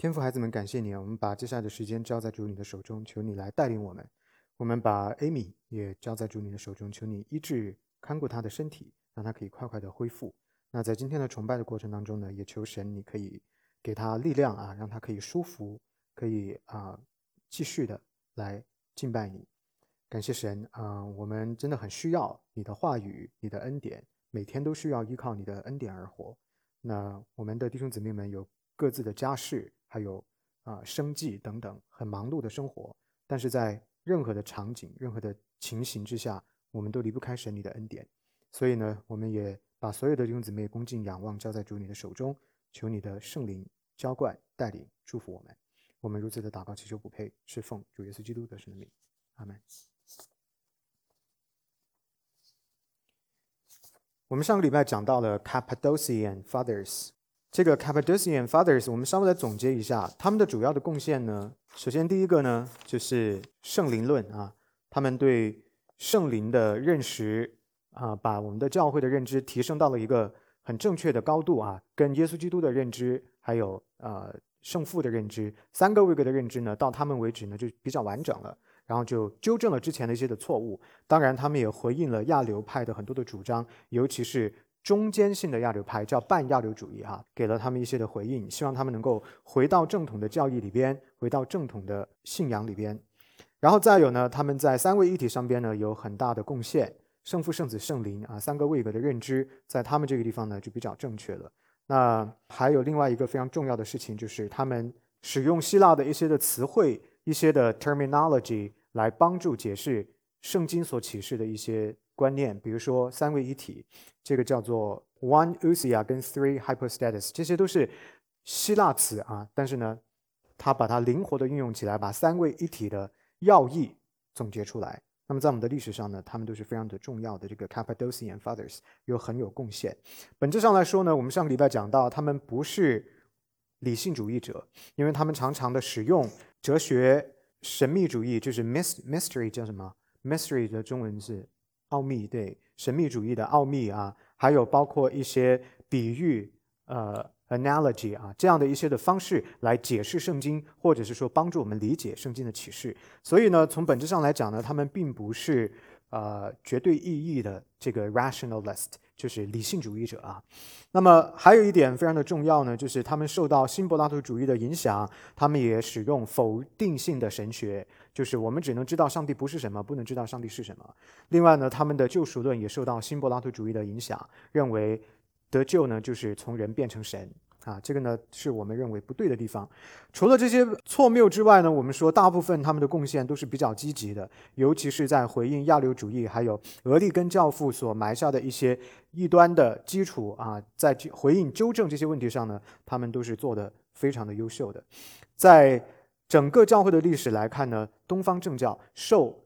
天父，孩子们，感谢你啊！我们把接下来的时间交在主你的手中，求你来带领我们。我们把 Amy 也交在主你的手中，求你医治、看顾她的身体，让她可以快快的恢复。那在今天的崇拜的过程当中呢，也求神你可以给她力量啊，让她可以舒服，可以啊继续的来敬拜你。感谢神啊！我们真的很需要你的话语、你的恩典，每天都需要依靠你的恩典而活。那我们的弟兄姊妹们有各自的家事。还有啊，生计等等，很忙碌的生活，但是在任何的场景、任何的情形之下，我们都离不开神你的恩典。所以呢，我们也把所有的弟兄姊妹恭敬仰望交在主你的手中，求你的圣灵浇灌、带领、祝福我们。我们如此的祷告祈求不配，是奉主耶稣基督的圣名，阿门。我们上个礼拜讲到了 Cappadocian Fathers。这个 Cappadocian Fathers，我们稍微来总结一下他们的主要的贡献呢。首先，第一个呢就是圣灵论啊，他们对圣灵的认识啊，把我们的教会的认知提升到了一个很正确的高度啊，跟耶稣基督的认知，还有呃圣父的认知，三个位格的认知呢，到他们为止呢就比较完整了，然后就纠正了之前的一些的错误。当然，他们也回应了亚流派的很多的主张，尤其是。中间性的亚流派叫半亚流主义，哈，给了他们一些的回应，希望他们能够回到正统的教义里边，回到正统的信仰里边。然后再有呢，他们在三位一体上边呢有很大的贡献，圣父、圣子、圣灵啊，三个位格的认知，在他们这个地方呢就比较正确了。那还有另外一个非常重要的事情，就是他们使用希腊的一些的词汇、一些的 terminology 来帮助解释圣经所启示的一些。观念，比如说三位一体，这个叫做 one usia 跟 three hypostasis，这些都是希腊词啊。但是呢，他把它灵活的运用起来，把三位一体的要义总结出来。那么在我们的历史上呢，他们都是非常的重要的。这个 Cappadocian Fathers 有很有贡献。本质上来说呢，我们上个礼拜讲到，他们不是理性主义者，因为他们常常的使用哲学神秘主义，就是 mystery 叫什么？mystery 的中文是。奥秘对神秘主义的奥秘啊，还有包括一些比喻，呃，analogy 啊，这样的一些的方式来解释圣经，或者是说帮助我们理解圣经的启示。所以呢，从本质上来讲呢，他们并不是呃绝对意义的这个 rationalist。就是理性主义者啊，那么还有一点非常的重要呢，就是他们受到新柏拉图主义的影响，他们也使用否定性的神学，就是我们只能知道上帝不是什么，不能知道上帝是什么。另外呢，他们的救赎论也受到新柏拉图主义的影响，认为得救呢就是从人变成神。啊，这个呢是我们认为不对的地方。除了这些错谬之外呢，我们说大部分他们的贡献都是比较积极的，尤其是在回应亚流主义还有俄利根教父所埋下的一些异端的基础啊，在回应纠正这些问题上呢，他们都是做的非常的优秀的。在整个教会的历史来看呢，东方正教受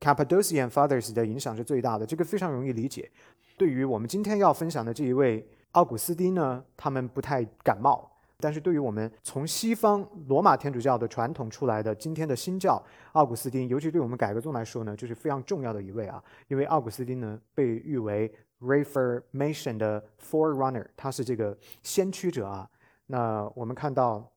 Cappadocian Fathers 的影响是最大的，这个非常容易理解。对于我们今天要分享的这一位。奥古斯丁呢，他们不太感冒，但是对于我们从西方罗马天主教的传统出来的今天的新教，奥古斯丁，尤其对我们改革宗来说呢，就是非常重要的一位啊。因为奥古斯丁呢，被誉为 Reformation 的 forerunner，他是这个先驱者啊。那我们看到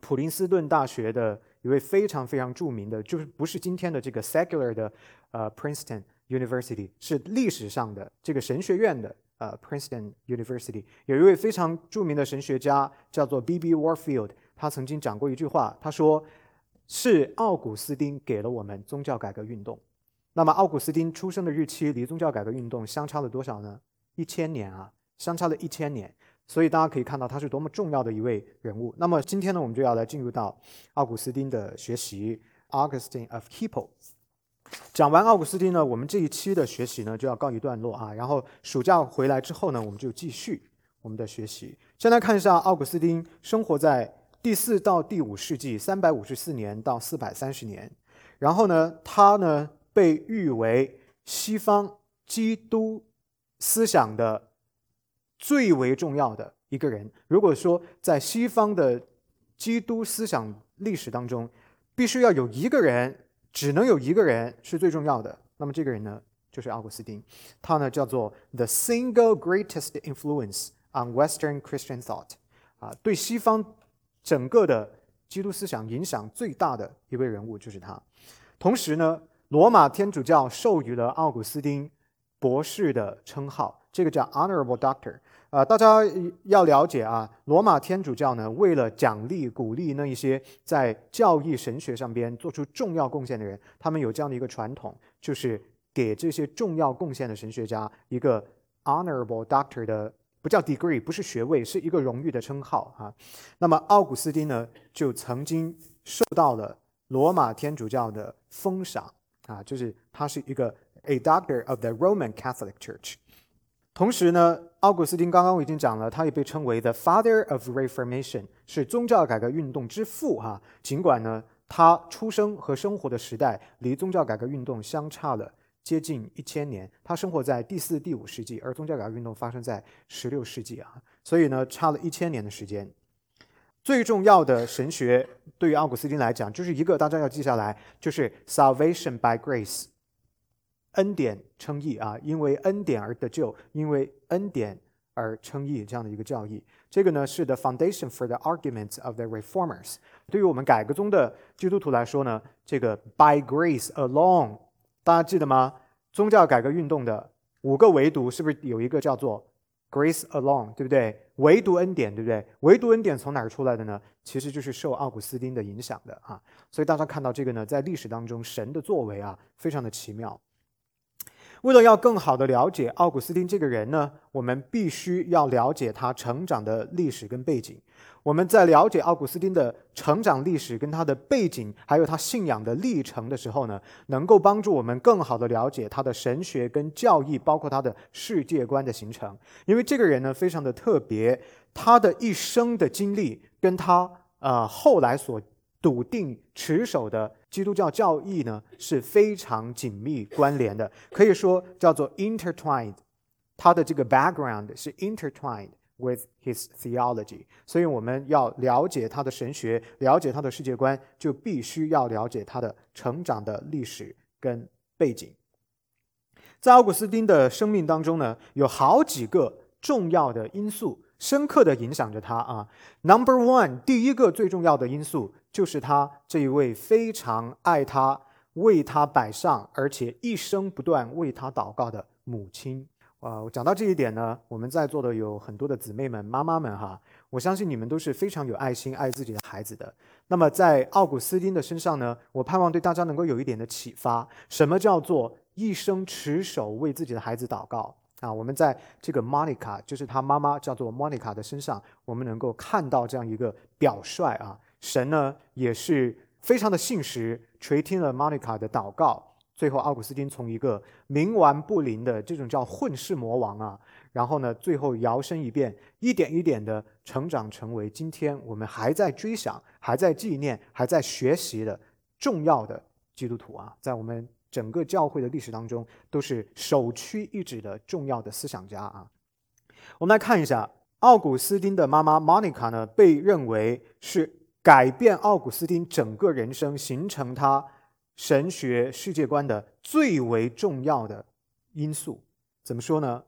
普林斯顿大学的一位非常非常著名的，就是不是今天的这个 secular 的呃 Princeton University，是历史上的这个神学院的。呃，Princeton University 有一位非常著名的神学家叫做 B.B. Warfield，他曾经讲过一句话，他说：“是奥古斯丁给了我们宗教改革运动。”那么，奥古斯丁出生的日期离宗教改革运动相差了多少呢？一千年啊，相差了一千年。所以大家可以看到他是多么重要的一位人物。那么今天呢，我们就要来进入到奥古斯丁的学习，Augustine of Hippo。讲完奥古斯丁呢，我们这一期的学习呢就要告一段落啊。然后暑假回来之后呢，我们就继续我们的学习。先来看一下奥古斯丁生活在第四到第五世纪，三百五十四年到四百三十年。然后呢，他呢被誉为西方基督思想的最为重要的一个人。如果说在西方的基督思想历史当中，必须要有一个人。只能有一个人是最重要的，那么这个人呢，就是奥古斯丁，他呢叫做 the single greatest influence on Western Christian thought，啊，对西方整个的基督思想影响最大的一位人物就是他。同时呢，罗马天主教授予了奥古斯丁博士的称号，这个叫 Honorable Doctor。啊，大家要了解啊，罗马天主教呢，为了奖励、鼓励那一些在教义神学上边做出重要贡献的人，他们有这样的一个传统，就是给这些重要贡献的神学家一个 Honorable Doctor 的，不叫 degree，不是学位，是一个荣誉的称号啊。那么奥古斯丁呢，就曾经受到了罗马天主教的封赏啊，就是他是一个 a Doctor of the Roman Catholic Church。同时呢，奥古斯丁刚刚我已经讲了，他也被称为 the father of Reformation，是宗教改革运动之父哈。尽管呢，他出生和生活的时代离宗教改革运动相差了接近一千年，他生活在第四、第五世纪，而宗教改革运动发生在十六世纪啊，所以呢，差了一千年的时间。最重要的神学对于奥古斯丁来讲，就是一个大家要记下来，就是 salvation by grace。恩典称义啊，因为恩典而得救，因为恩典而称义这样的一个教义，这个呢是 the foundation for the arguments of the reformers。对于我们改革中的基督徒来说呢，这个 by grace alone，大家记得吗？宗教改革运动的五个唯独是不是有一个叫做 grace alone，对不对？唯独恩典，对不对？唯独恩典从哪儿出来的呢？其实就是受奥古斯丁的影响的啊。所以大家看到这个呢，在历史当中神的作为啊，非常的奇妙。为了要更好的了解奥古斯丁这个人呢，我们必须要了解他成长的历史跟背景。我们在了解奥古斯丁的成长历史跟他的背景，还有他信仰的历程的时候呢，能够帮助我们更好的了解他的神学跟教义，包括他的世界观的形成。因为这个人呢，非常的特别，他的一生的经历跟他呃后来所。笃定持守的基督教教义呢是非常紧密关联的，可以说叫做 intertwined。他的这个 background 是 intertwined with his theology。所以我们要了解他的神学，了解他的世界观，就必须要了解他的成长的历史跟背景。在奥古斯丁的生命当中呢，有好几个重要的因素深刻的影响着他啊。Number one，第一个最重要的因素。就是他这一位非常爱他、为他摆上，而且一生不断为他祷告的母亲。啊，讲到这一点呢，我们在座的有很多的姊妹们、妈妈们哈，我相信你们都是非常有爱心、爱自己的孩子的。那么在奥古斯丁的身上呢，我盼望对大家能够有一点的启发：什么叫做一生持守为自己的孩子祷告？啊，我们在这个 Monica，就是他妈妈叫做 Monica 的身上，我们能够看到这样一个表率啊。神呢也是非常的信实，垂听了 Monica 的祷告。最后，奥古斯丁从一个冥顽不灵的这种叫混世魔王啊，然后呢，最后摇身一变，一点一点的成长成为今天我们还在追想、还在纪念、还在学习的重要的基督徒啊，在我们整个教会的历史当中，都是首屈一指的重要的思想家啊。我们来看一下，奥古斯丁的妈妈 Monica 呢，被认为是。改变奥古斯丁整个人生、形成他神学世界观的最为重要的因素，怎么说呢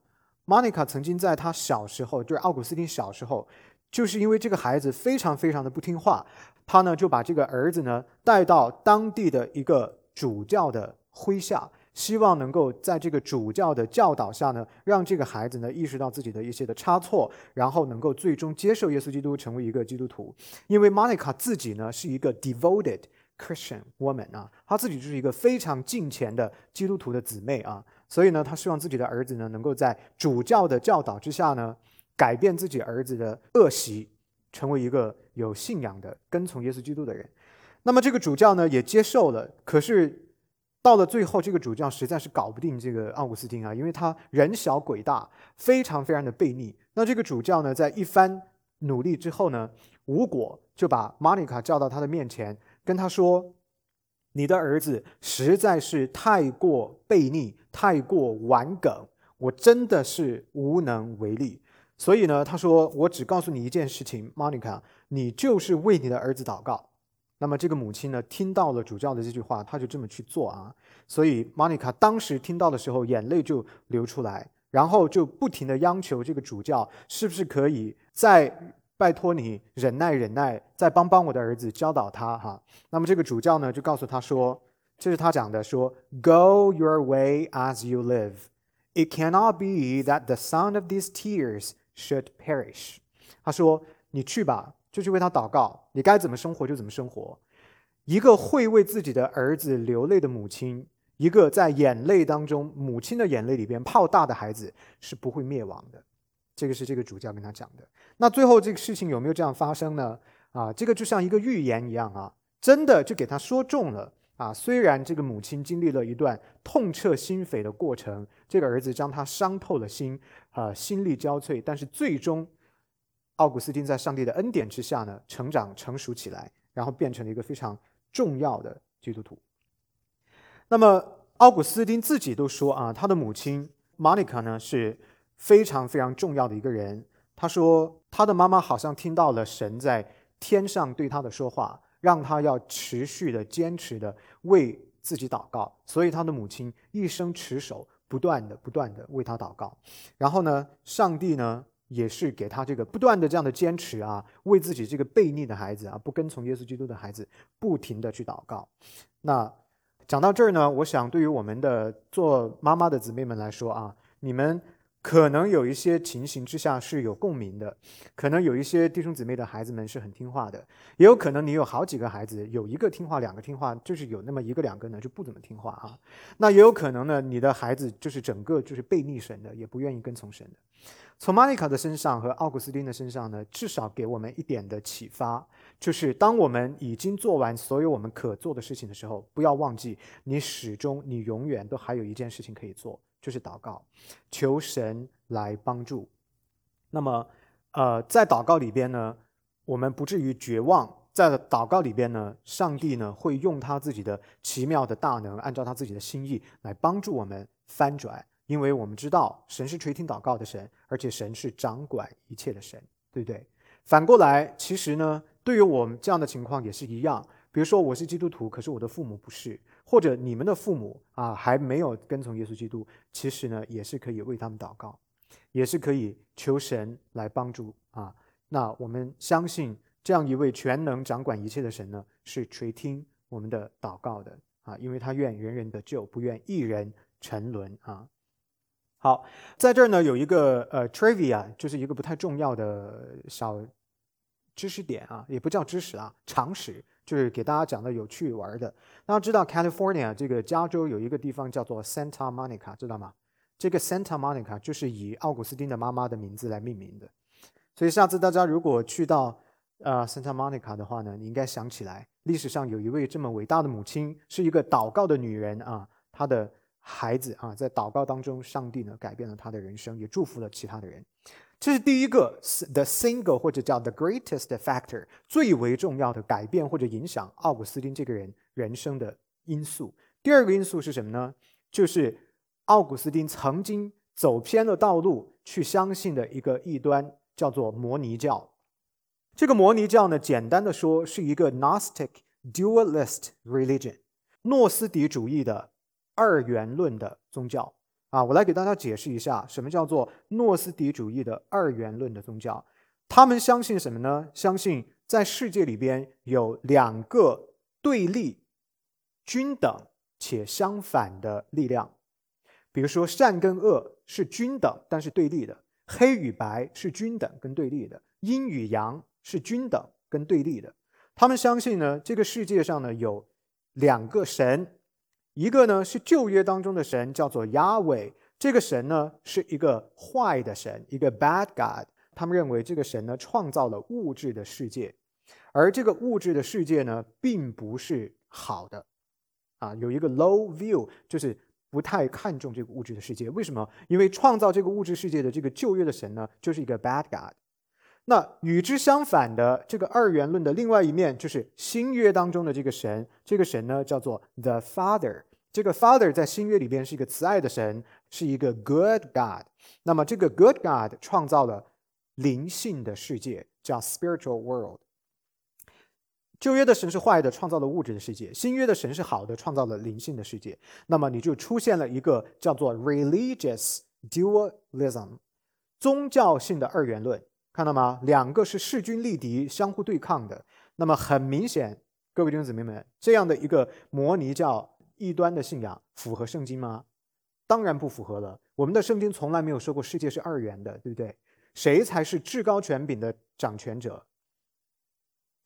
？Monica 曾经在他小时候，就是奥古斯丁小时候，就是因为这个孩子非常非常的不听话，他呢就把这个儿子呢带到当地的一个主教的麾下。希望能够在这个主教的教导下呢，让这个孩子呢意识到自己的一些的差错，然后能够最终接受耶稣基督，成为一个基督徒。因为 Monica 自己呢是一个 devoted Christian woman 啊，她自己就是一个非常敬虔的基督徒的姊妹啊，所以呢，她希望自己的儿子呢能够在主教的教导之下呢，改变自己儿子的恶习，成为一个有信仰的跟从耶稣基督的人。那么这个主教呢也接受了，可是。到了最后，这个主教实在是搞不定这个奥古斯丁啊，因为他人小鬼大，非常非常的悖逆。那这个主教呢，在一番努力之后呢，无果，就把玛尼卡叫到他的面前，跟他说：“你的儿子实在是太过悖逆，太过顽梗，我真的是无能为力。所以呢，他说我只告诉你一件事情，玛尼卡，你就是为你的儿子祷告。”那么这个母亲呢，听到了主教的这句话，她就这么去做啊。所以 Monica 当时听到的时候，眼泪就流出来，然后就不停的央求这个主教，是不是可以再拜托你忍耐忍耐，再帮帮我的儿子，教导他哈。那么这个主教呢，就告诉他说，这是他讲的，说 Go your way as you live. It cannot be that the sound of these tears should perish. 他说，你去吧，就去为他祷告，你该怎么生活就怎么生活。一个会为自己的儿子流泪的母亲，一个在眼泪当中，母亲的眼泪里边泡大的孩子，是不会灭亡的。这个是这个主教跟他讲的。那最后这个事情有没有这样发生呢？啊，这个就像一个预言一样啊，真的就给他说中了啊。虽然这个母亲经历了一段痛彻心扉的过程，这个儿子将他伤透了心啊，心力交瘁，但是最终，奥古斯丁在上帝的恩典之下呢，成长成熟起来，然后变成了一个非常重要的基督徒。那么奥古斯丁自己都说啊，他的母亲 Monica 呢是。非常非常重要的一个人，他说他的妈妈好像听到了神在天上对他的说话，让他要持续的坚持的为自己祷告，所以他的母亲一生持守，不断的不断的为他祷告。然后呢，上帝呢也是给他这个不断的这样的坚持啊，为自己这个悖逆的孩子啊，不跟从耶稣基督的孩子，不停的去祷告。那讲到这儿呢，我想对于我们的做妈妈的姊妹们来说啊，你们。可能有一些情形之下是有共鸣的，可能有一些弟兄姊妹的孩子们是很听话的，也有可能你有好几个孩子，有一个听话，两个听话，就是有那么一个两个呢就不怎么听话啊。那也有可能呢，你的孩子就是整个就是背逆神的，也不愿意跟从神的。从玛丽卡的身上和奥古斯丁的身上呢，至少给我们一点的启发，就是当我们已经做完所有我们可做的事情的时候，不要忘记，你始终你永远都还有一件事情可以做。就是祷告，求神来帮助。那么，呃，在祷告里边呢，我们不至于绝望。在祷告里边呢，上帝呢会用他自己的奇妙的大能，按照他自己的心意来帮助我们翻转。因为我们知道，神是垂听祷告的神，而且神是掌管一切的神，对不对？反过来，其实呢，对于我们这样的情况也是一样。比如说，我是基督徒，可是我的父母不是。或者你们的父母啊还没有跟从耶稣基督，其实呢也是可以为他们祷告，也是可以求神来帮助啊。那我们相信这样一位全能掌管一切的神呢，是垂听我们的祷告的啊，因为他愿人人得救，不愿一人沉沦啊。好，在这儿呢有一个呃 trivia，就是一个不太重要的小知识点啊，也不叫知识啊，常识。就是给大家讲的有趣玩的。大家知道 California 这个加州有一个地方叫做 Santa Monica，知道吗？这个 Santa Monica 就是以奥古斯丁的妈妈的名字来命名的。所以下次大家如果去到呃 Santa Monica 的话呢，你应该想起来，历史上有一位这么伟大的母亲，是一个祷告的女人啊，她的孩子啊，在祷告当中，上帝呢改变了他的人生，也祝福了其他的人。这是第一个，the single 或者叫 the greatest factor 最为重要的改变或者影响奥古斯丁这个人人生的因素。第二个因素是什么呢？就是奥古斯丁曾经走偏了道路去相信的一个异端，叫做摩尼教。这个摩尼教呢，简单的说是一个 Gnostic dualist religion，诺斯底主义的二元论的宗教。啊，我来给大家解释一下，什么叫做诺斯底主义的二元论的宗教？他们相信什么呢？相信在世界里边有两个对立、均等且相反的力量。比如说，善跟恶是均等但是对立的；黑与白是均等跟对立的；阴与阳是均等跟对立的。他们相信呢，这个世界上呢有两个神。一个呢是旧约当中的神，叫做亚伟。这个神呢是一个坏的神，一个 bad god。他们认为这个神呢创造了物质的世界，而这个物质的世界呢并不是好的。啊，有一个 low view，就是不太看重这个物质的世界。为什么？因为创造这个物质世界的这个旧约的神呢就是一个 bad god。那与之相反的这个二元论的另外一面，就是新约当中的这个神。这个神呢，叫做 The Father。这个 Father 在新约里边是一个慈爱的神，是一个 Good God。那么这个 Good God 创造了灵性的世界，叫 Spiritual World。旧约的神是坏的，创造了物质的世界；新约的神是好的，创造了灵性的世界。那么你就出现了一个叫做 Religious Dualism，宗教性的二元论。看到吗？两个是势均力敌、相互对抗的。那么很明显，各位弟兄姊妹们，这样的一个摩尼教异端的信仰符合圣经吗？当然不符合了。我们的圣经从来没有说过世界是二元的，对不对？谁才是至高权柄的掌权者？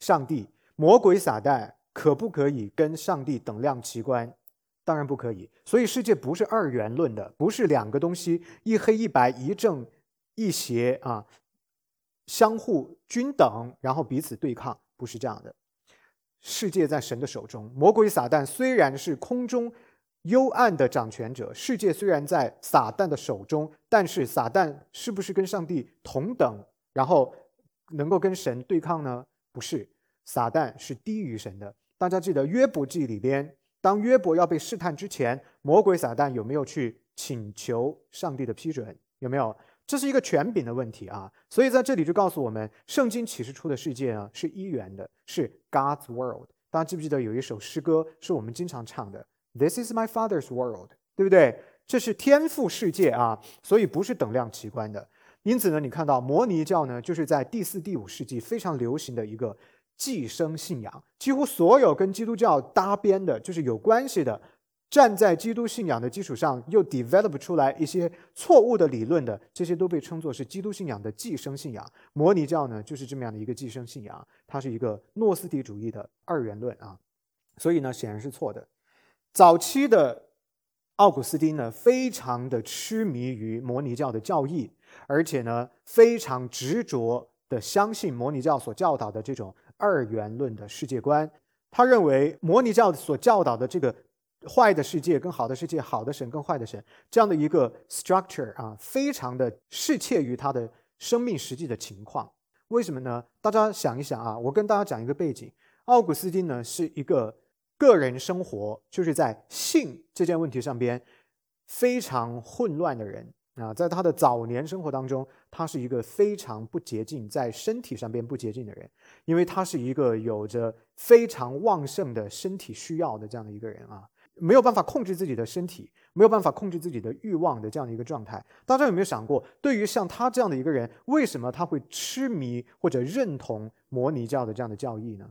上帝、魔鬼、撒旦，可不可以跟上帝等量齐观？当然不可以。所以世界不是二元论的，不是两个东西一黑一白、一正一邪啊，相互均等，然后彼此对抗，不是这样的。世界在神的手中，魔鬼撒旦虽然是空中幽暗的掌权者，世界虽然在撒旦的手中，但是撒旦是不是跟上帝同等，然后能够跟神对抗呢？不是，撒旦是低于神的。大家记得约伯记里边，当约伯要被试探之前，魔鬼撒旦有没有去请求上帝的批准？有没有？这是一个权柄的问题啊。所以在这里就告诉我们，圣经启示出的世界呢是一元的，是 God's world。大家记不记得有一首诗歌是我们经常唱的？This is my Father's world，对不对？这是天赋世界啊，所以不是等量齐观的。因此呢，你看到摩尼教呢，就是在第四、第五世纪非常流行的一个寄生信仰。几乎所有跟基督教搭边的，就是有关系的，站在基督信仰的基础上又 develop 出来一些错误的理论的，这些都被称作是基督信仰的寄生信仰。摩尼教呢，就是这么样的一个寄生信仰，它是一个诺斯底主义的二元论啊。所以呢，显然是错的。早期的奥古斯丁呢，非常的痴迷于摩尼教的教义。而且呢，非常执着的相信摩尼教所教导的这种二元论的世界观。他认为摩尼教所教导的这个坏的世界跟好的世界，好的神跟坏的神这样的一个 structure 啊，非常的适切于他的生命实际的情况。为什么呢？大家想一想啊，我跟大家讲一个背景：奥古斯丁呢是一个个人生活就是在性这件问题上边非常混乱的人。啊，在他的早年生活当中，他是一个非常不洁净，在身体上边不洁净的人，因为他是一个有着非常旺盛的身体需要的这样的一个人啊，没有办法控制自己的身体，没有办法控制自己的欲望的这样的一个状态。大家有没有想过，对于像他这样的一个人，为什么他会痴迷或者认同摩尼教的这样的教义呢？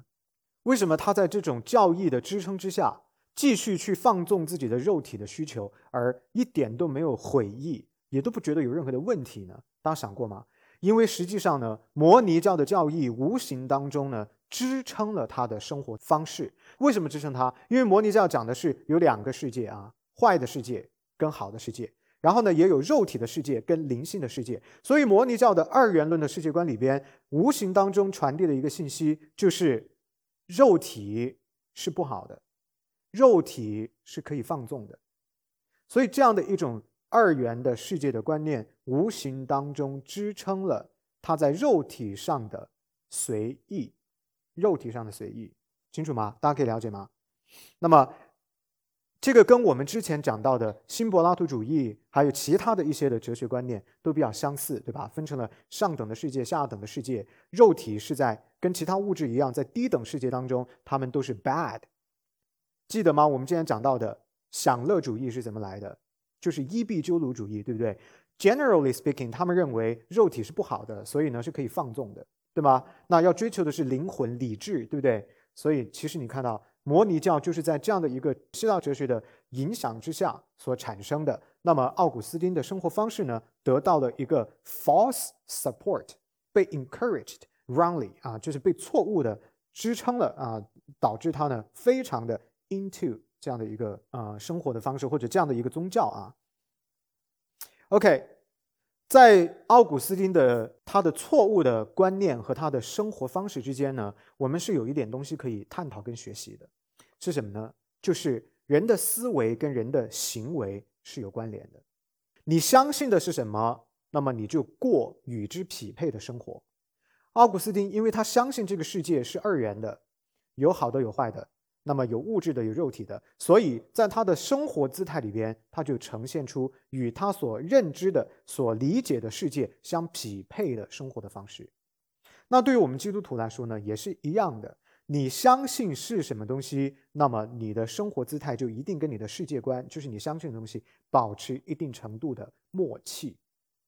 为什么他在这种教义的支撑之下，继续去放纵自己的肉体的需求，而一点都没有悔意？也都不觉得有任何的问题呢？大家想过吗？因为实际上呢，摩尼教的教义无形当中呢，支撑了他的生活方式。为什么支撑他？因为摩尼教讲的是有两个世界啊，坏的世界跟好的世界，然后呢，也有肉体的世界跟灵性的世界。所以摩尼教的二元论的世界观里边，无形当中传递的一个信息就是，肉体是不好的，肉体是可以放纵的。所以这样的一种。二元的世界的观念，无形当中支撑了他在肉体上的随意，肉体上的随意，清楚吗？大家可以了解吗？那么，这个跟我们之前讲到的新柏拉图主义，还有其他的一些的哲学观念都比较相似，对吧？分成了上等的世界、下等的世界，肉体是在跟其他物质一样，在低等世界当中，他们都是 bad。记得吗？我们之前讲到的享乐主义是怎么来的？就是伊壁鸠鲁主义，对不对？Generally speaking，他们认为肉体是不好的，所以呢是可以放纵的，对吗？那要追求的是灵魂、理智，对不对？所以其实你看到摩尼教就是在这样的一个希腊哲学的影响之下所产生的。那么奥古斯丁的生活方式呢，得到了一个 false support，被 encouraged wrongly 啊，就是被错误的支撑了啊，导致他呢非常的 into。这样的一个呃生活的方式，或者这样的一个宗教啊。OK，在奥古斯丁的他的错误的观念和他的生活方式之间呢，我们是有一点东西可以探讨跟学习的，是什么呢？就是人的思维跟人的行为是有关联的。你相信的是什么，那么你就过与之匹配的生活。奥古斯丁因为他相信这个世界是二元的，有好的有坏的。那么有物质的，有肉体的，所以在他的生活姿态里边，他就呈现出与他所认知的、所理解的世界相匹配的生活的方式。那对于我们基督徒来说呢，也是一样的。你相信是什么东西，那么你的生活姿态就一定跟你的世界观，就是你相信的东西，保持一定程度的默契。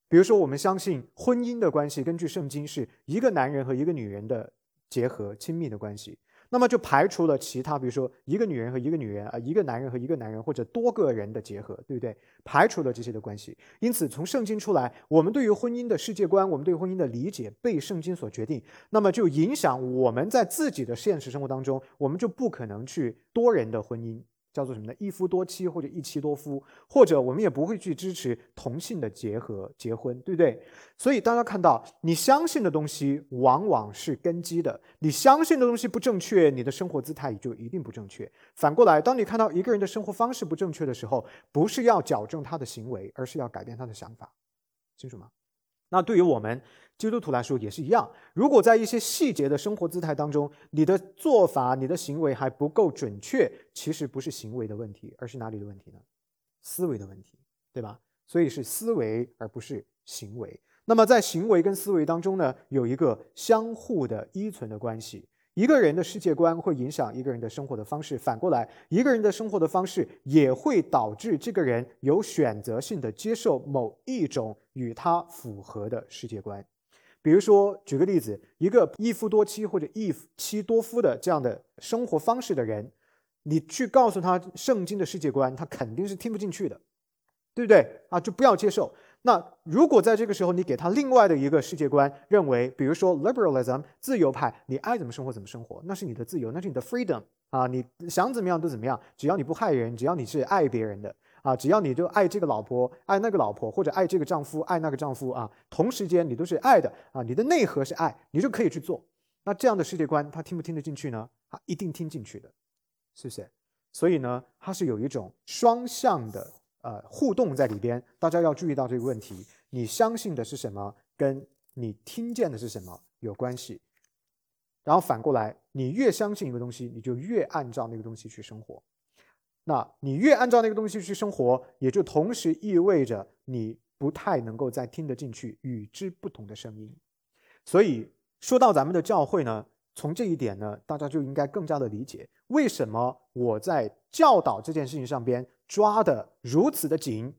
比如说，我们相信婚姻的关系，根据圣经是一个男人和一个女人的结合，亲密的关系。那么就排除了其他，比如说一个女人和一个女人啊，一个男人和一个男人，或者多个人的结合，对不对？排除了这些的关系。因此，从圣经出来，我们对于婚姻的世界观，我们对婚姻的理解被圣经所决定，那么就影响我们在自己的现实生活当中，我们就不可能去多人的婚姻。叫做什么呢？一夫多妻或者一妻多夫，或者我们也不会去支持同性的结合结婚，对不对？所以大家看到，你相信的东西往往是根基的。你相信的东西不正确，你的生活姿态也就一定不正确。反过来，当你看到一个人的生活方式不正确的时候，不是要矫正他的行为，而是要改变他的想法，清楚吗？那对于我们。基督徒来说也是一样。如果在一些细节的生活姿态当中，你的做法、你的行为还不够准确，其实不是行为的问题，而是哪里的问题呢？思维的问题，对吧？所以是思维而不是行为。那么在行为跟思维当中呢，有一个相互的依存的关系。一个人的世界观会影响一个人的生活的方式，反过来，一个人的生活的方式也会导致这个人有选择性的接受某一种与他符合的世界观。比如说，举个例子，一个一夫多妻或者一妻多夫的这样的生活方式的人，你去告诉他圣经的世界观，他肯定是听不进去的，对不对？啊，就不要接受。那如果在这个时候你给他另外的一个世界观，认为，比如说 liberalism 自由派，你爱怎么生活怎么生活，那是你的自由，那是你的 freedom 啊，你想怎么样都怎么样，只要你不害人，只要你是爱别人的啊，只要你就爱这个老婆，爱那个老婆，或者爱这个丈夫，爱那个丈夫啊，同时间你都是爱的啊，你的内核是爱，你就可以去做。那这样的世界观，他听不听得进去呢？他一定听进去的，是不是？所以呢，它是有一种双向的。呃，互动在里边，大家要注意到这个问题。你相信的是什么，跟你听见的是什么有关系。然后反过来，你越相信一个东西，你就越按照那个东西去生活。那你越按照那个东西去生活，也就同时意味着你不太能够再听得进去与之不同的声音。所以说到咱们的教会呢，从这一点呢，大家就应该更加的理解为什么我在教导这件事情上边。抓的如此的紧，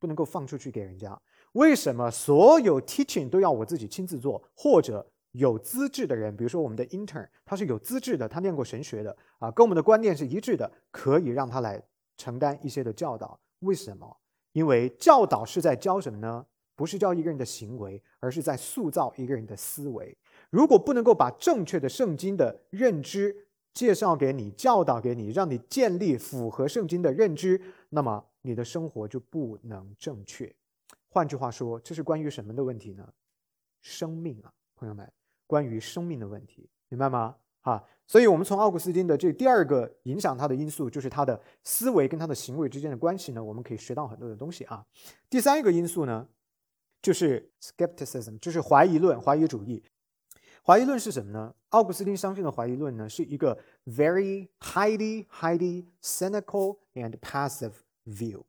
不能够放出去给人家。为什么所有 teaching 都要我自己亲自做？或者有资质的人，比如说我们的 intern，他是有资质的，他念过神学的啊，跟我们的观念是一致的，可以让他来承担一些的教导。为什么？因为教导是在教什么呢？不是教一个人的行为，而是在塑造一个人的思维。如果不能够把正确的圣经的认知，介绍给你，教导给你，让你建立符合圣经的认知，那么你的生活就不能正确。换句话说，这是关于什么的问题呢？生命啊，朋友们，关于生命的问题，明白吗？啊，所以我们从奥古斯丁的这第二个影响他的因素，就是他的思维跟他的行为之间的关系呢，我们可以学到很多的东西啊。第三一个因素呢，就是 skepticism，就是怀疑论、怀疑主义。怀疑论是什么呢？奥古斯丁相信的怀疑论呢，是一个 very highly highly cynical and passive view，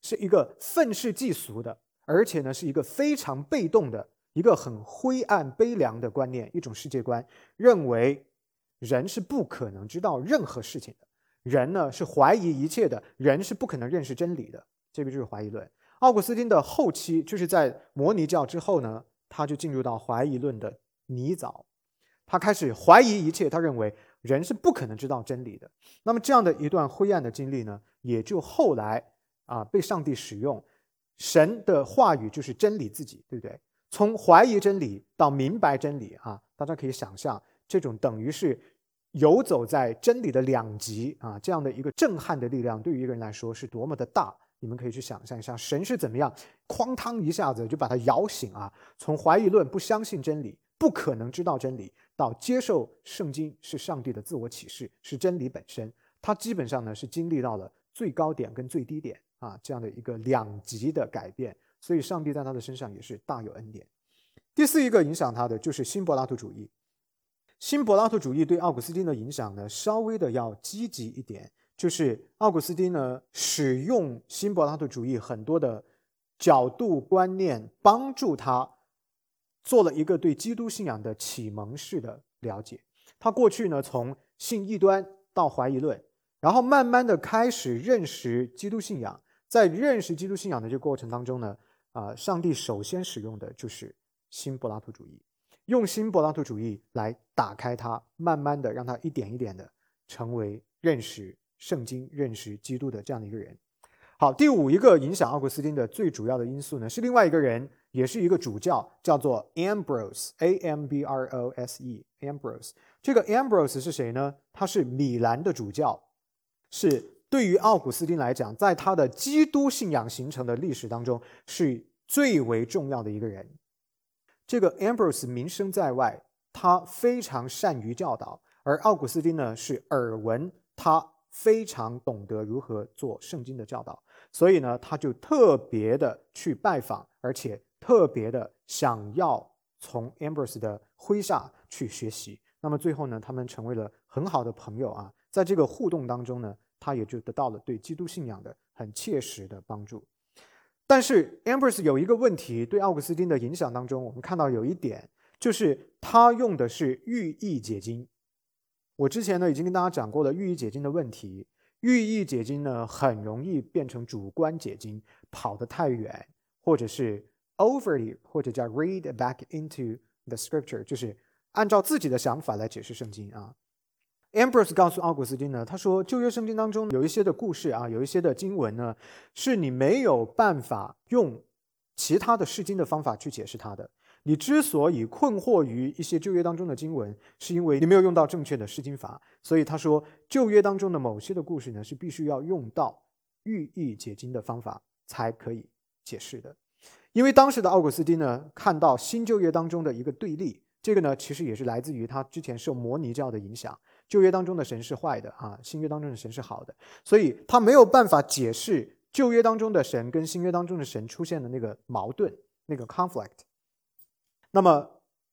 是一个愤世嫉俗的，而且呢是一个非常被动的一个很灰暗悲凉的观念，一种世界观，认为人是不可能知道任何事情的，人呢是怀疑一切的，人是不可能认识真理的，这个就是怀疑论。奥古斯丁的后期就是在摩尼教之后呢，他就进入到怀疑论的。泥沼，他开始怀疑一切。他认为人是不可能知道真理的。那么这样的一段灰暗的经历呢，也就后来啊被上帝使用。神的话语就是真理自己，对不对？从怀疑真理到明白真理啊，大家可以想象这种等于是游走在真理的两极啊，这样的一个震撼的力量，对于一个人来说是多么的大。你们可以去想象一下，神是怎么样哐当一下子就把他摇醒啊？从怀疑论不相信真理。不可能知道真理，到接受圣经是上帝的自我启示，是真理本身。他基本上呢是经历到了最高点跟最低点啊这样的一个两极的改变，所以上帝在他的身上也是大有恩典。第四一个影响他的就是新柏拉图主义。新柏拉图主义对奥古斯丁的影响呢稍微的要积极一点，就是奥古斯丁呢使用新柏拉图主义很多的角度观念帮助他。做了一个对基督信仰的启蒙式的了解。他过去呢，从信异端到怀疑论，然后慢慢的开始认识基督信仰。在认识基督信仰的这个过程当中呢，啊，上帝首先使用的就是新柏拉图主义，用新柏拉图主义来打开他，慢慢的让他一点一点的成为认识圣经、认识基督的这样的一个人。好，第五一个影响奥古斯丁的最主要的因素呢，是另外一个人，也是一个主教，叫做 Ambrose，A M B R O S E，Ambrose。这个 Ambrose 是谁呢？他是米兰的主教，是。对于奥古斯丁来讲，在他的基督信仰形成的历史当中，是最为重要的一个人。这个 Ambrose 名声在外，他非常善于教导，而奥古斯丁呢是耳闻他非常懂得如何做圣经的教导，所以呢他就特别的去拜访，而且特别的想要从 Ambrose 的麾下去学习。那么最后呢，他们成为了很好的朋友啊，在这个互动当中呢。他也就得到了对基督信仰的很切实的帮助，但是 Ambrose 有一个问题，对奥古斯丁的影响当中，我们看到有一点，就是他用的是寓意解经。我之前呢已经跟大家讲过了寓意解经的问题，寓意解经呢很容易变成主观解经，跑得太远，或者是 overly，或者叫 read back into the scripture，就是按照自己的想法来解释圣经啊。Ambrose 告诉奥古斯丁呢，他说旧约圣经当中有一些的故事啊，有一些的经文呢，是你没有办法用其他的释经的方法去解释它的。你之所以困惑于一些旧约当中的经文，是因为你没有用到正确的释经法。所以他说，旧约当中的某些的故事呢，是必须要用到寓意解经的方法才可以解释的。因为当时的奥古斯丁呢，看到新旧约当中的一个对立，这个呢，其实也是来自于他之前受摩尼教的影响。旧约当中的神是坏的啊，新约当中的神是好的，所以他没有办法解释旧约当中的神跟新约当中的神出现的那个矛盾，那个 conflict。那么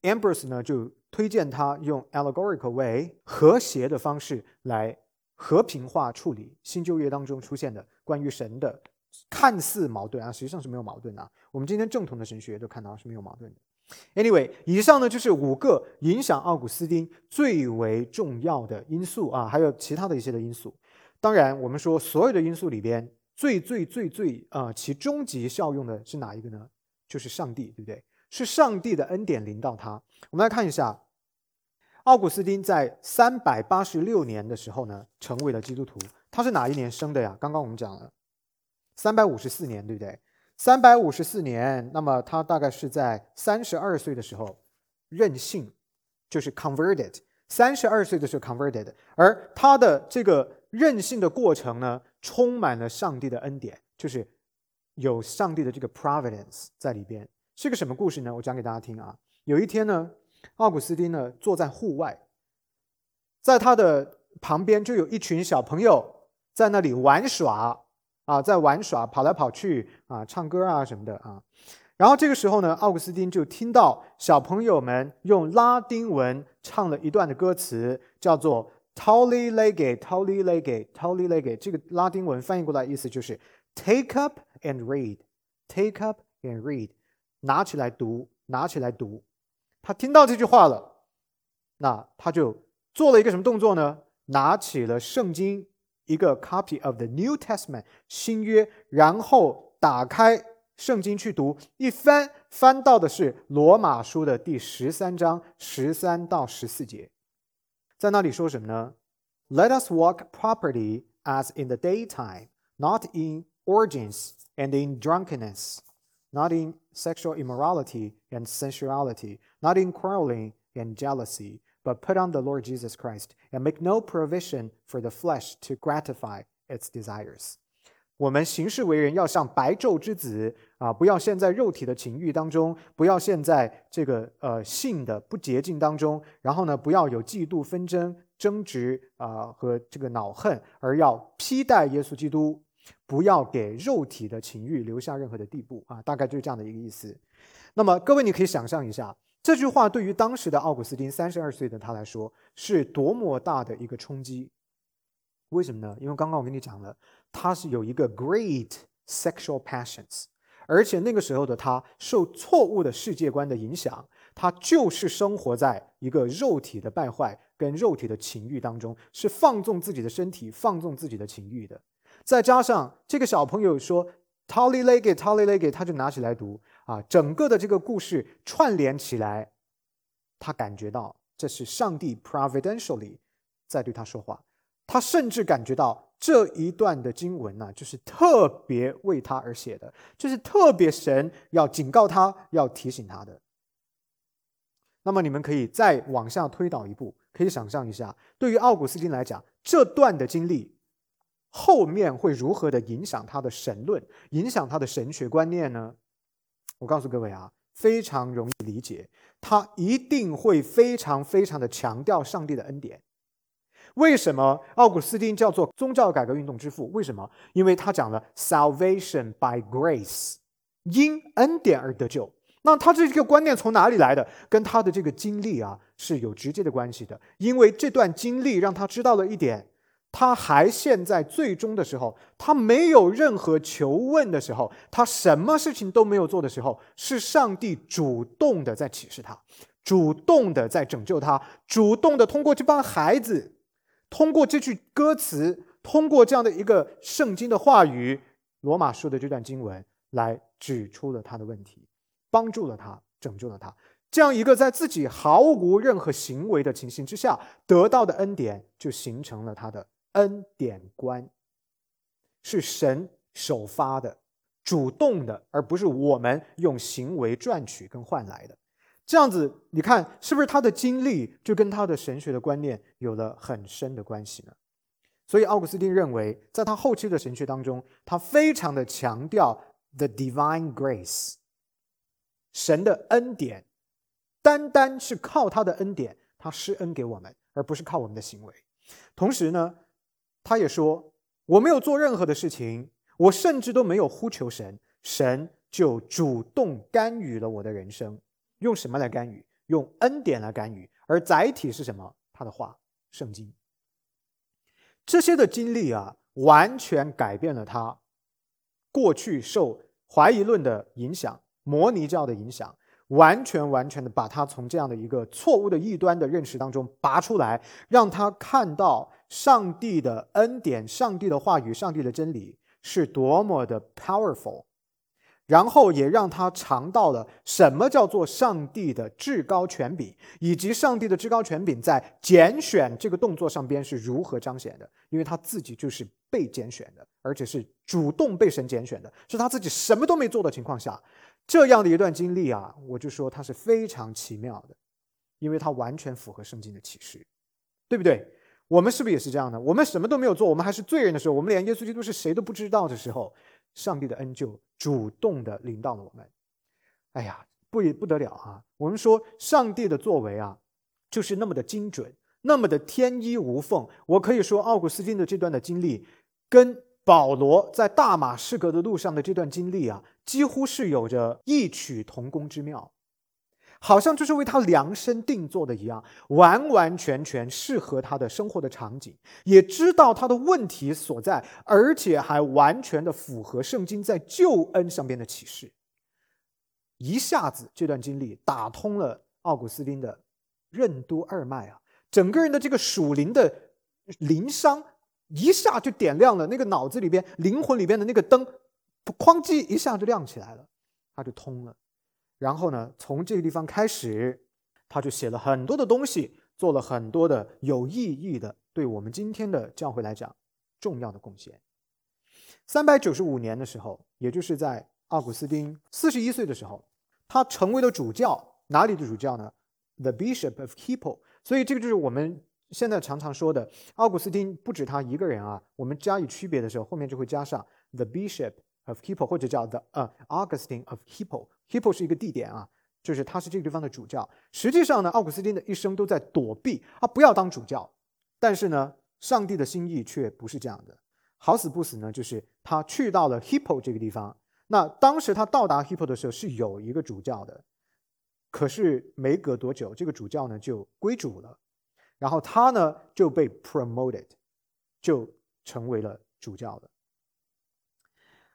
Ambrose 呢就推荐他用 allegorical way 和谐的方式来和平化处理新旧约当中出现的关于神的看似矛盾啊，实际上是没有矛盾的。啊我们今天正统的神学都看到是没有矛盾的。Anyway，以上呢就是五个影响奥古斯丁最为重要的因素啊，还有其他的一些的因素。当然，我们说所有的因素里边最最最最啊，其终极效用的是哪一个呢？就是上帝，对不对？是上帝的恩典临到他。我们来看一下，奥古斯丁在三百八十六年的时候呢，成为了基督徒。他是哪一年生的呀？刚刚我们讲了，三百五十四年，对不对？三百五十四年，那么他大概是在三十二岁的时候任性，就是 converted。三十二岁的时候 converted，而他的这个任性的过程呢，充满了上帝的恩典，就是有上帝的这个 providence 在里边。是个什么故事呢？我讲给大家听啊。有一天呢，奥古斯丁呢坐在户外，在他的旁边就有一群小朋友在那里玩耍。啊，在玩耍，跑来跑去啊，唱歌啊什么的啊。然后这个时候呢，奥古斯丁就听到小朋友们用拉丁文唱了一段的歌词，叫做 “Tolly lege, Tolly lege, Tolly lege”。这个拉丁文翻译过来意思就是 “Take up and read, Take up and read”，拿起来读，拿起来读。他听到这句话了，那他就做了一个什么动作呢？拿起了圣经。一个 copy of the New Testament 新约，然后打开圣经去读，一翻翻到的是罗马书的第十三章十三到十四节，在那里说什么呢？Let us walk properly as in the daytime, not in orgies and in drunkenness, not in sexual immorality and sensuality, not in quarreling and jealousy But put on the Lord Jesus Christ and make no provision for the flesh to gratify its desires。我们行事为人要像白昼之子啊，不要陷在肉体的情欲当中，不要陷在这个呃性的不洁净当中，然后呢，不要有嫉妒纷争、争执啊和这个恼恨，而要披戴耶稣基督，不要给肉体的情欲留下任何的地步啊，大概就是这样的一个意思。那么各位，你可以想象一下。这句话对于当时的奥古斯丁三十二岁的他来说是多么大的一个冲击？为什么呢？因为刚刚我跟你讲了，他是有一个 great sexual passions，而且那个时候的他受错误的世界观的影响，他就是生活在一个肉体的败坏跟肉体的情欲当中，是放纵自己的身体、放纵自己的情欲的。再加上这个小朋友说，Tolly Legge，Tolly Legge，他就拿起来读啊，整个的这个故事串联起来，他感觉到这是上帝 providentially 在对他说话，他甚至感觉到这一段的经文呢，就是特别为他而写的，就是特别神要警告他，要提醒他的。那么你们可以再往下推导一步，可以想象一下，对于奥古斯丁来讲，这段的经历后面会如何的影响他的神论，影响他的神学观念呢？我告诉各位啊，非常容易理解，他一定会非常非常的强调上帝的恩典。为什么奥古斯丁叫做宗教改革运动之父？为什么？因为他讲了 salvation by grace，因恩典而得救。那他这个观念从哪里来的？跟他的这个经历啊是有直接的关系的。因为这段经历让他知道了一点：他还陷在最终的时候，他没有任何求问的时候，他什么事情都没有做的时候，是上帝主动的在启示他，主动的在拯救他，主动的通过这帮孩子，通过这句歌词，通过这样的一个圣经的话语，罗马书的这段经文来指出了他的问题。帮助了他，拯救了他，这样一个在自己毫无任何行为的情形之下得到的恩典，就形成了他的恩典观，是神首发的、主动的，而不是我们用行为赚取跟换来的。这样子，你看是不是他的经历就跟他的神学的观念有了很深的关系呢？所以，奥古斯丁认为，在他后期的神学当中，他非常的强调 the divine grace。神的恩典，单单是靠他的恩典，他施恩给我们，而不是靠我们的行为。同时呢，他也说，我没有做任何的事情，我甚至都没有呼求神，神就主动干预了我的人生。用什么来干预？用恩典来干预。而载体是什么？他的话，圣经。这些的经历啊，完全改变了他过去受怀疑论的影响。摩尼教的影响，完全完全的把他从这样的一个错误的异端的认识当中拔出来，让他看到上帝的恩典、上帝的话语、上帝的真理是多么的 powerful，然后也让他尝到了什么叫做上帝的至高权柄，以及上帝的至高权柄在拣选这个动作上边是如何彰显的，因为他自己就是被拣选的，而且是主动被神拣选的，是他自己什么都没做的情况下。这样的一段经历啊，我就说它是非常奇妙的，因为它完全符合圣经的启示，对不对？我们是不是也是这样的？我们什么都没有做，我们还是罪人的时候，我们连耶稣基督是谁都不知道的时候，上帝的恩就主动的临到了我们。哎呀，不也不得了啊！我们说上帝的作为啊，就是那么的精准，那么的天衣无缝。我可以说，奥古斯丁的这段的经历跟。保罗在大马士革的路上的这段经历啊，几乎是有着异曲同工之妙，好像就是为他量身定做的一样，完完全全适合他的生活的场景，也知道他的问题所在，而且还完全的符合圣经在救恩上边的启示。一下子这段经历打通了奥古斯丁的任督二脉啊，整个人的这个属灵的灵商。一下就点亮了那个脑子里边、灵魂里边的那个灯，哐叽一下就亮起来了，他就通了。然后呢，从这个地方开始，他就写了很多的东西，做了很多的有意义的，对我们今天的教会来讲重要的贡献。三百九十五年的时候，也就是在奥古斯丁四十一岁的时候，他成为了主教。哪里的主教呢？The Bishop of Hippo。所以这个就是我们。现在常常说的奥古斯丁不止他一个人啊，我们加以区别的时候，后面就会加上 the bishop of Hippo，或者叫 the 呃 Augustine of Hippo。Hippo 是一个地点啊，就是他是这个地方的主教。实际上呢，奥古斯丁的一生都在躲避啊，不要当主教。但是呢，上帝的心意却不是这样的，好死不死呢，就是他去到了 Hippo 这个地方。那当时他到达 Hippo 的时候是有一个主教的，可是没隔多久，这个主教呢就归主了。然后他呢就被 promoted，就成为了主教了。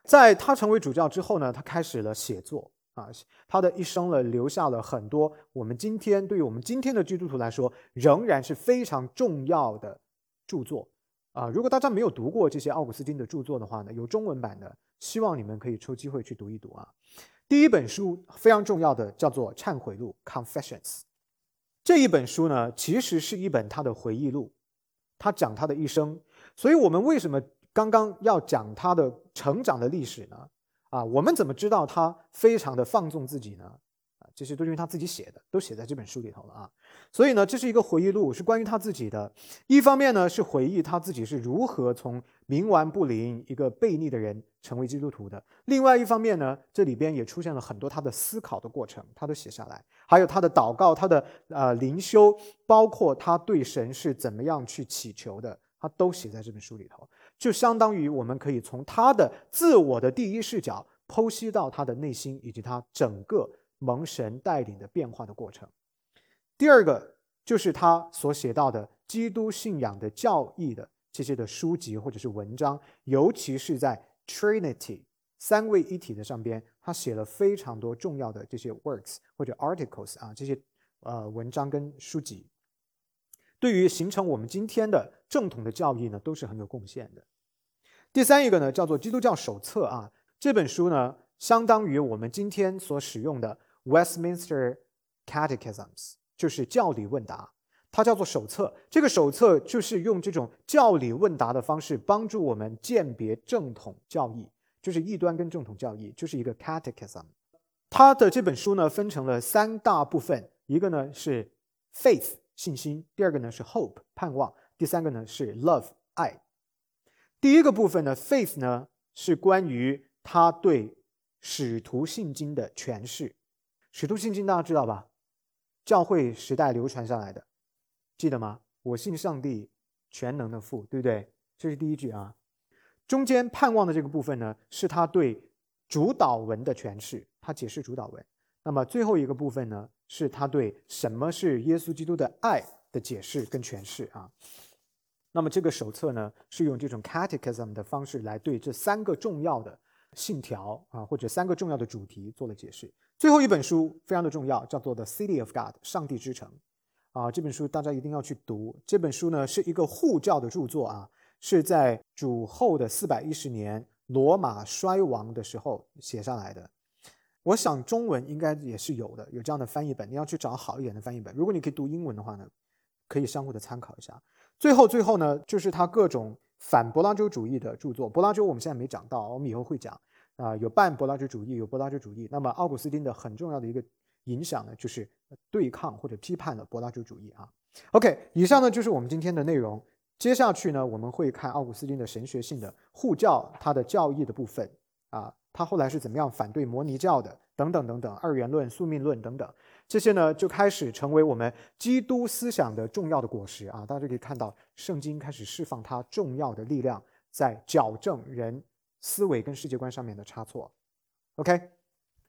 在他成为主教之后呢，他开始了写作啊，他的一生呢留下了很多我们今天对于我们今天的基督徒来说仍然是非常重要的著作啊。如果大家没有读过这些奥古斯丁的著作的话呢，有中文版的，希望你们可以抽机会去读一读啊。第一本书非常重要的叫做《忏悔录》（Confessions）。这一本书呢，其实是一本他的回忆录，他讲他的一生。所以，我们为什么刚刚要讲他的成长的历史呢？啊，我们怎么知道他非常的放纵自己呢？啊，这些都是因为他自己写的，都写在这本书里头了啊。所以呢，这是一个回忆录，是关于他自己的。一方面呢，是回忆他自己是如何从冥顽不灵、一个悖逆的人。成为基督徒的另外一方面呢，这里边也出现了很多他的思考的过程，他都写下来，还有他的祷告，他的呃灵修，包括他对神是怎么样去祈求的，他都写在这本书里头，就相当于我们可以从他的自我的第一视角剖析到他的内心以及他整个蒙神带领的变化的过程。第二个就是他所写到的基督信仰的教义的这些的书籍或者是文章，尤其是在。Trinity 三位一体的上边，他写了非常多重要的这些 works 或者 articles 啊，这些呃文章跟书籍，对于形成我们今天的正统的教义呢，都是很有贡献的。第三一个呢，叫做《基督教手册》啊，这本书呢，相当于我们今天所使用的 Westminster Catechisms，就是教理问答。它叫做手册，这个手册就是用这种教理问答的方式帮助我们鉴别正统教义，就是异端跟正统教义，就是一个 catechism。它的这本书呢分成了三大部分，一个呢是 faith 信心，第二个呢是 hope 盼望，第三个呢是 love 爱。第一个部分呢 faith 呢是关于他对使徒信经的诠释。使徒信经大家知道吧？教会时代流传下来的。记得吗？我信上帝全能的父，对不对？这是第一句啊。中间盼望的这个部分呢，是他对主导文的诠释，他解释主导文。那么最后一个部分呢，是他对什么是耶稣基督的爱的解释跟诠释啊。那么这个手册呢，是用这种 catechism 的方式来对这三个重要的信条啊，或者三个重要的主题做了解释。最后一本书非常的重要，叫做《The City of God》上帝之城。啊，这本书大家一定要去读。这本书呢是一个护教的著作啊，是在主后的四百一十年罗马衰亡的时候写下来的。我想中文应该也是有的，有这样的翻译本。你要去找好一点的翻译本。如果你可以读英文的话呢，可以相互的参考一下。最后，最后呢，就是他各种反柏拉图主义的著作。柏拉图我们现在没讲到，我们以后会讲。啊，有半柏拉图主义，有柏拉图主义。那么奥古斯丁的很重要的一个。影响呢，就是对抗或者批判了柏拉图主义啊。OK，以上呢就是我们今天的内容。接下去呢，我们会看奥古斯丁的神学性的护教，他的教义的部分啊，他后来是怎么样反对摩尼教的，等等等等，二元论、宿命论等等，这些呢就开始成为我们基督思想的重要的果实啊。大家就可以看到，圣经开始释放它重要的力量，在矫正人思维跟世界观上面的差错。OK，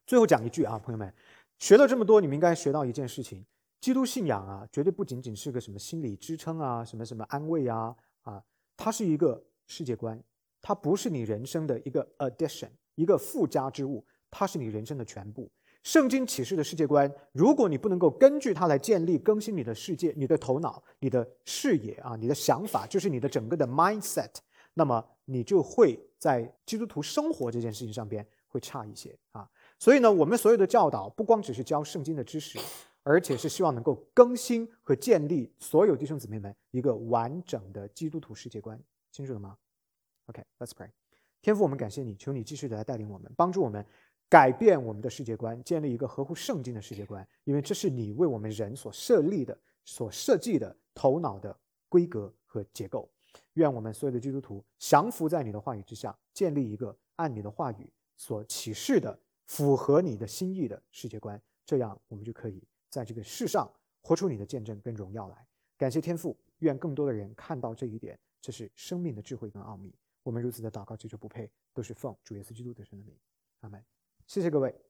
最后讲一句啊，朋友们。学了这么多，你们应该学到一件事情：基督信仰啊，绝对不仅仅是个什么心理支撑啊，什么什么安慰啊，啊，它是一个世界观，它不是你人生的一个 addition，一个附加之物，它是你人生的全部。圣经启示的世界观，如果你不能够根据它来建立更新你的世界、你的头脑、你的视野啊、你的想法，就是你的整个的 mindset，那么你就会在基督徒生活这件事情上边会差一些啊。所以呢，我们所有的教导不光只是教圣经的知识，而且是希望能够更新和建立所有弟兄姊妹们一个完整的基督徒世界观，清楚了吗？OK，Let's pray。天父，我们感谢你，求你继续的来带领我们，帮助我们改变我们的世界观，建立一个合乎圣经的世界观，因为这是你为我们人所设立的、所设计的头脑的规格和结构。愿我们所有的基督徒降服在你的话语之下，建立一个按你的话语所启示的。符合你的心意的世界观，这样我们就可以在这个世上活出你的见证跟荣耀来。感谢天父，愿更多的人看到这一点，这是生命的智慧跟奥秘。我们如此的祷告，祈求不配，都是奉主耶稣基督的圣名。阿门。谢谢各位。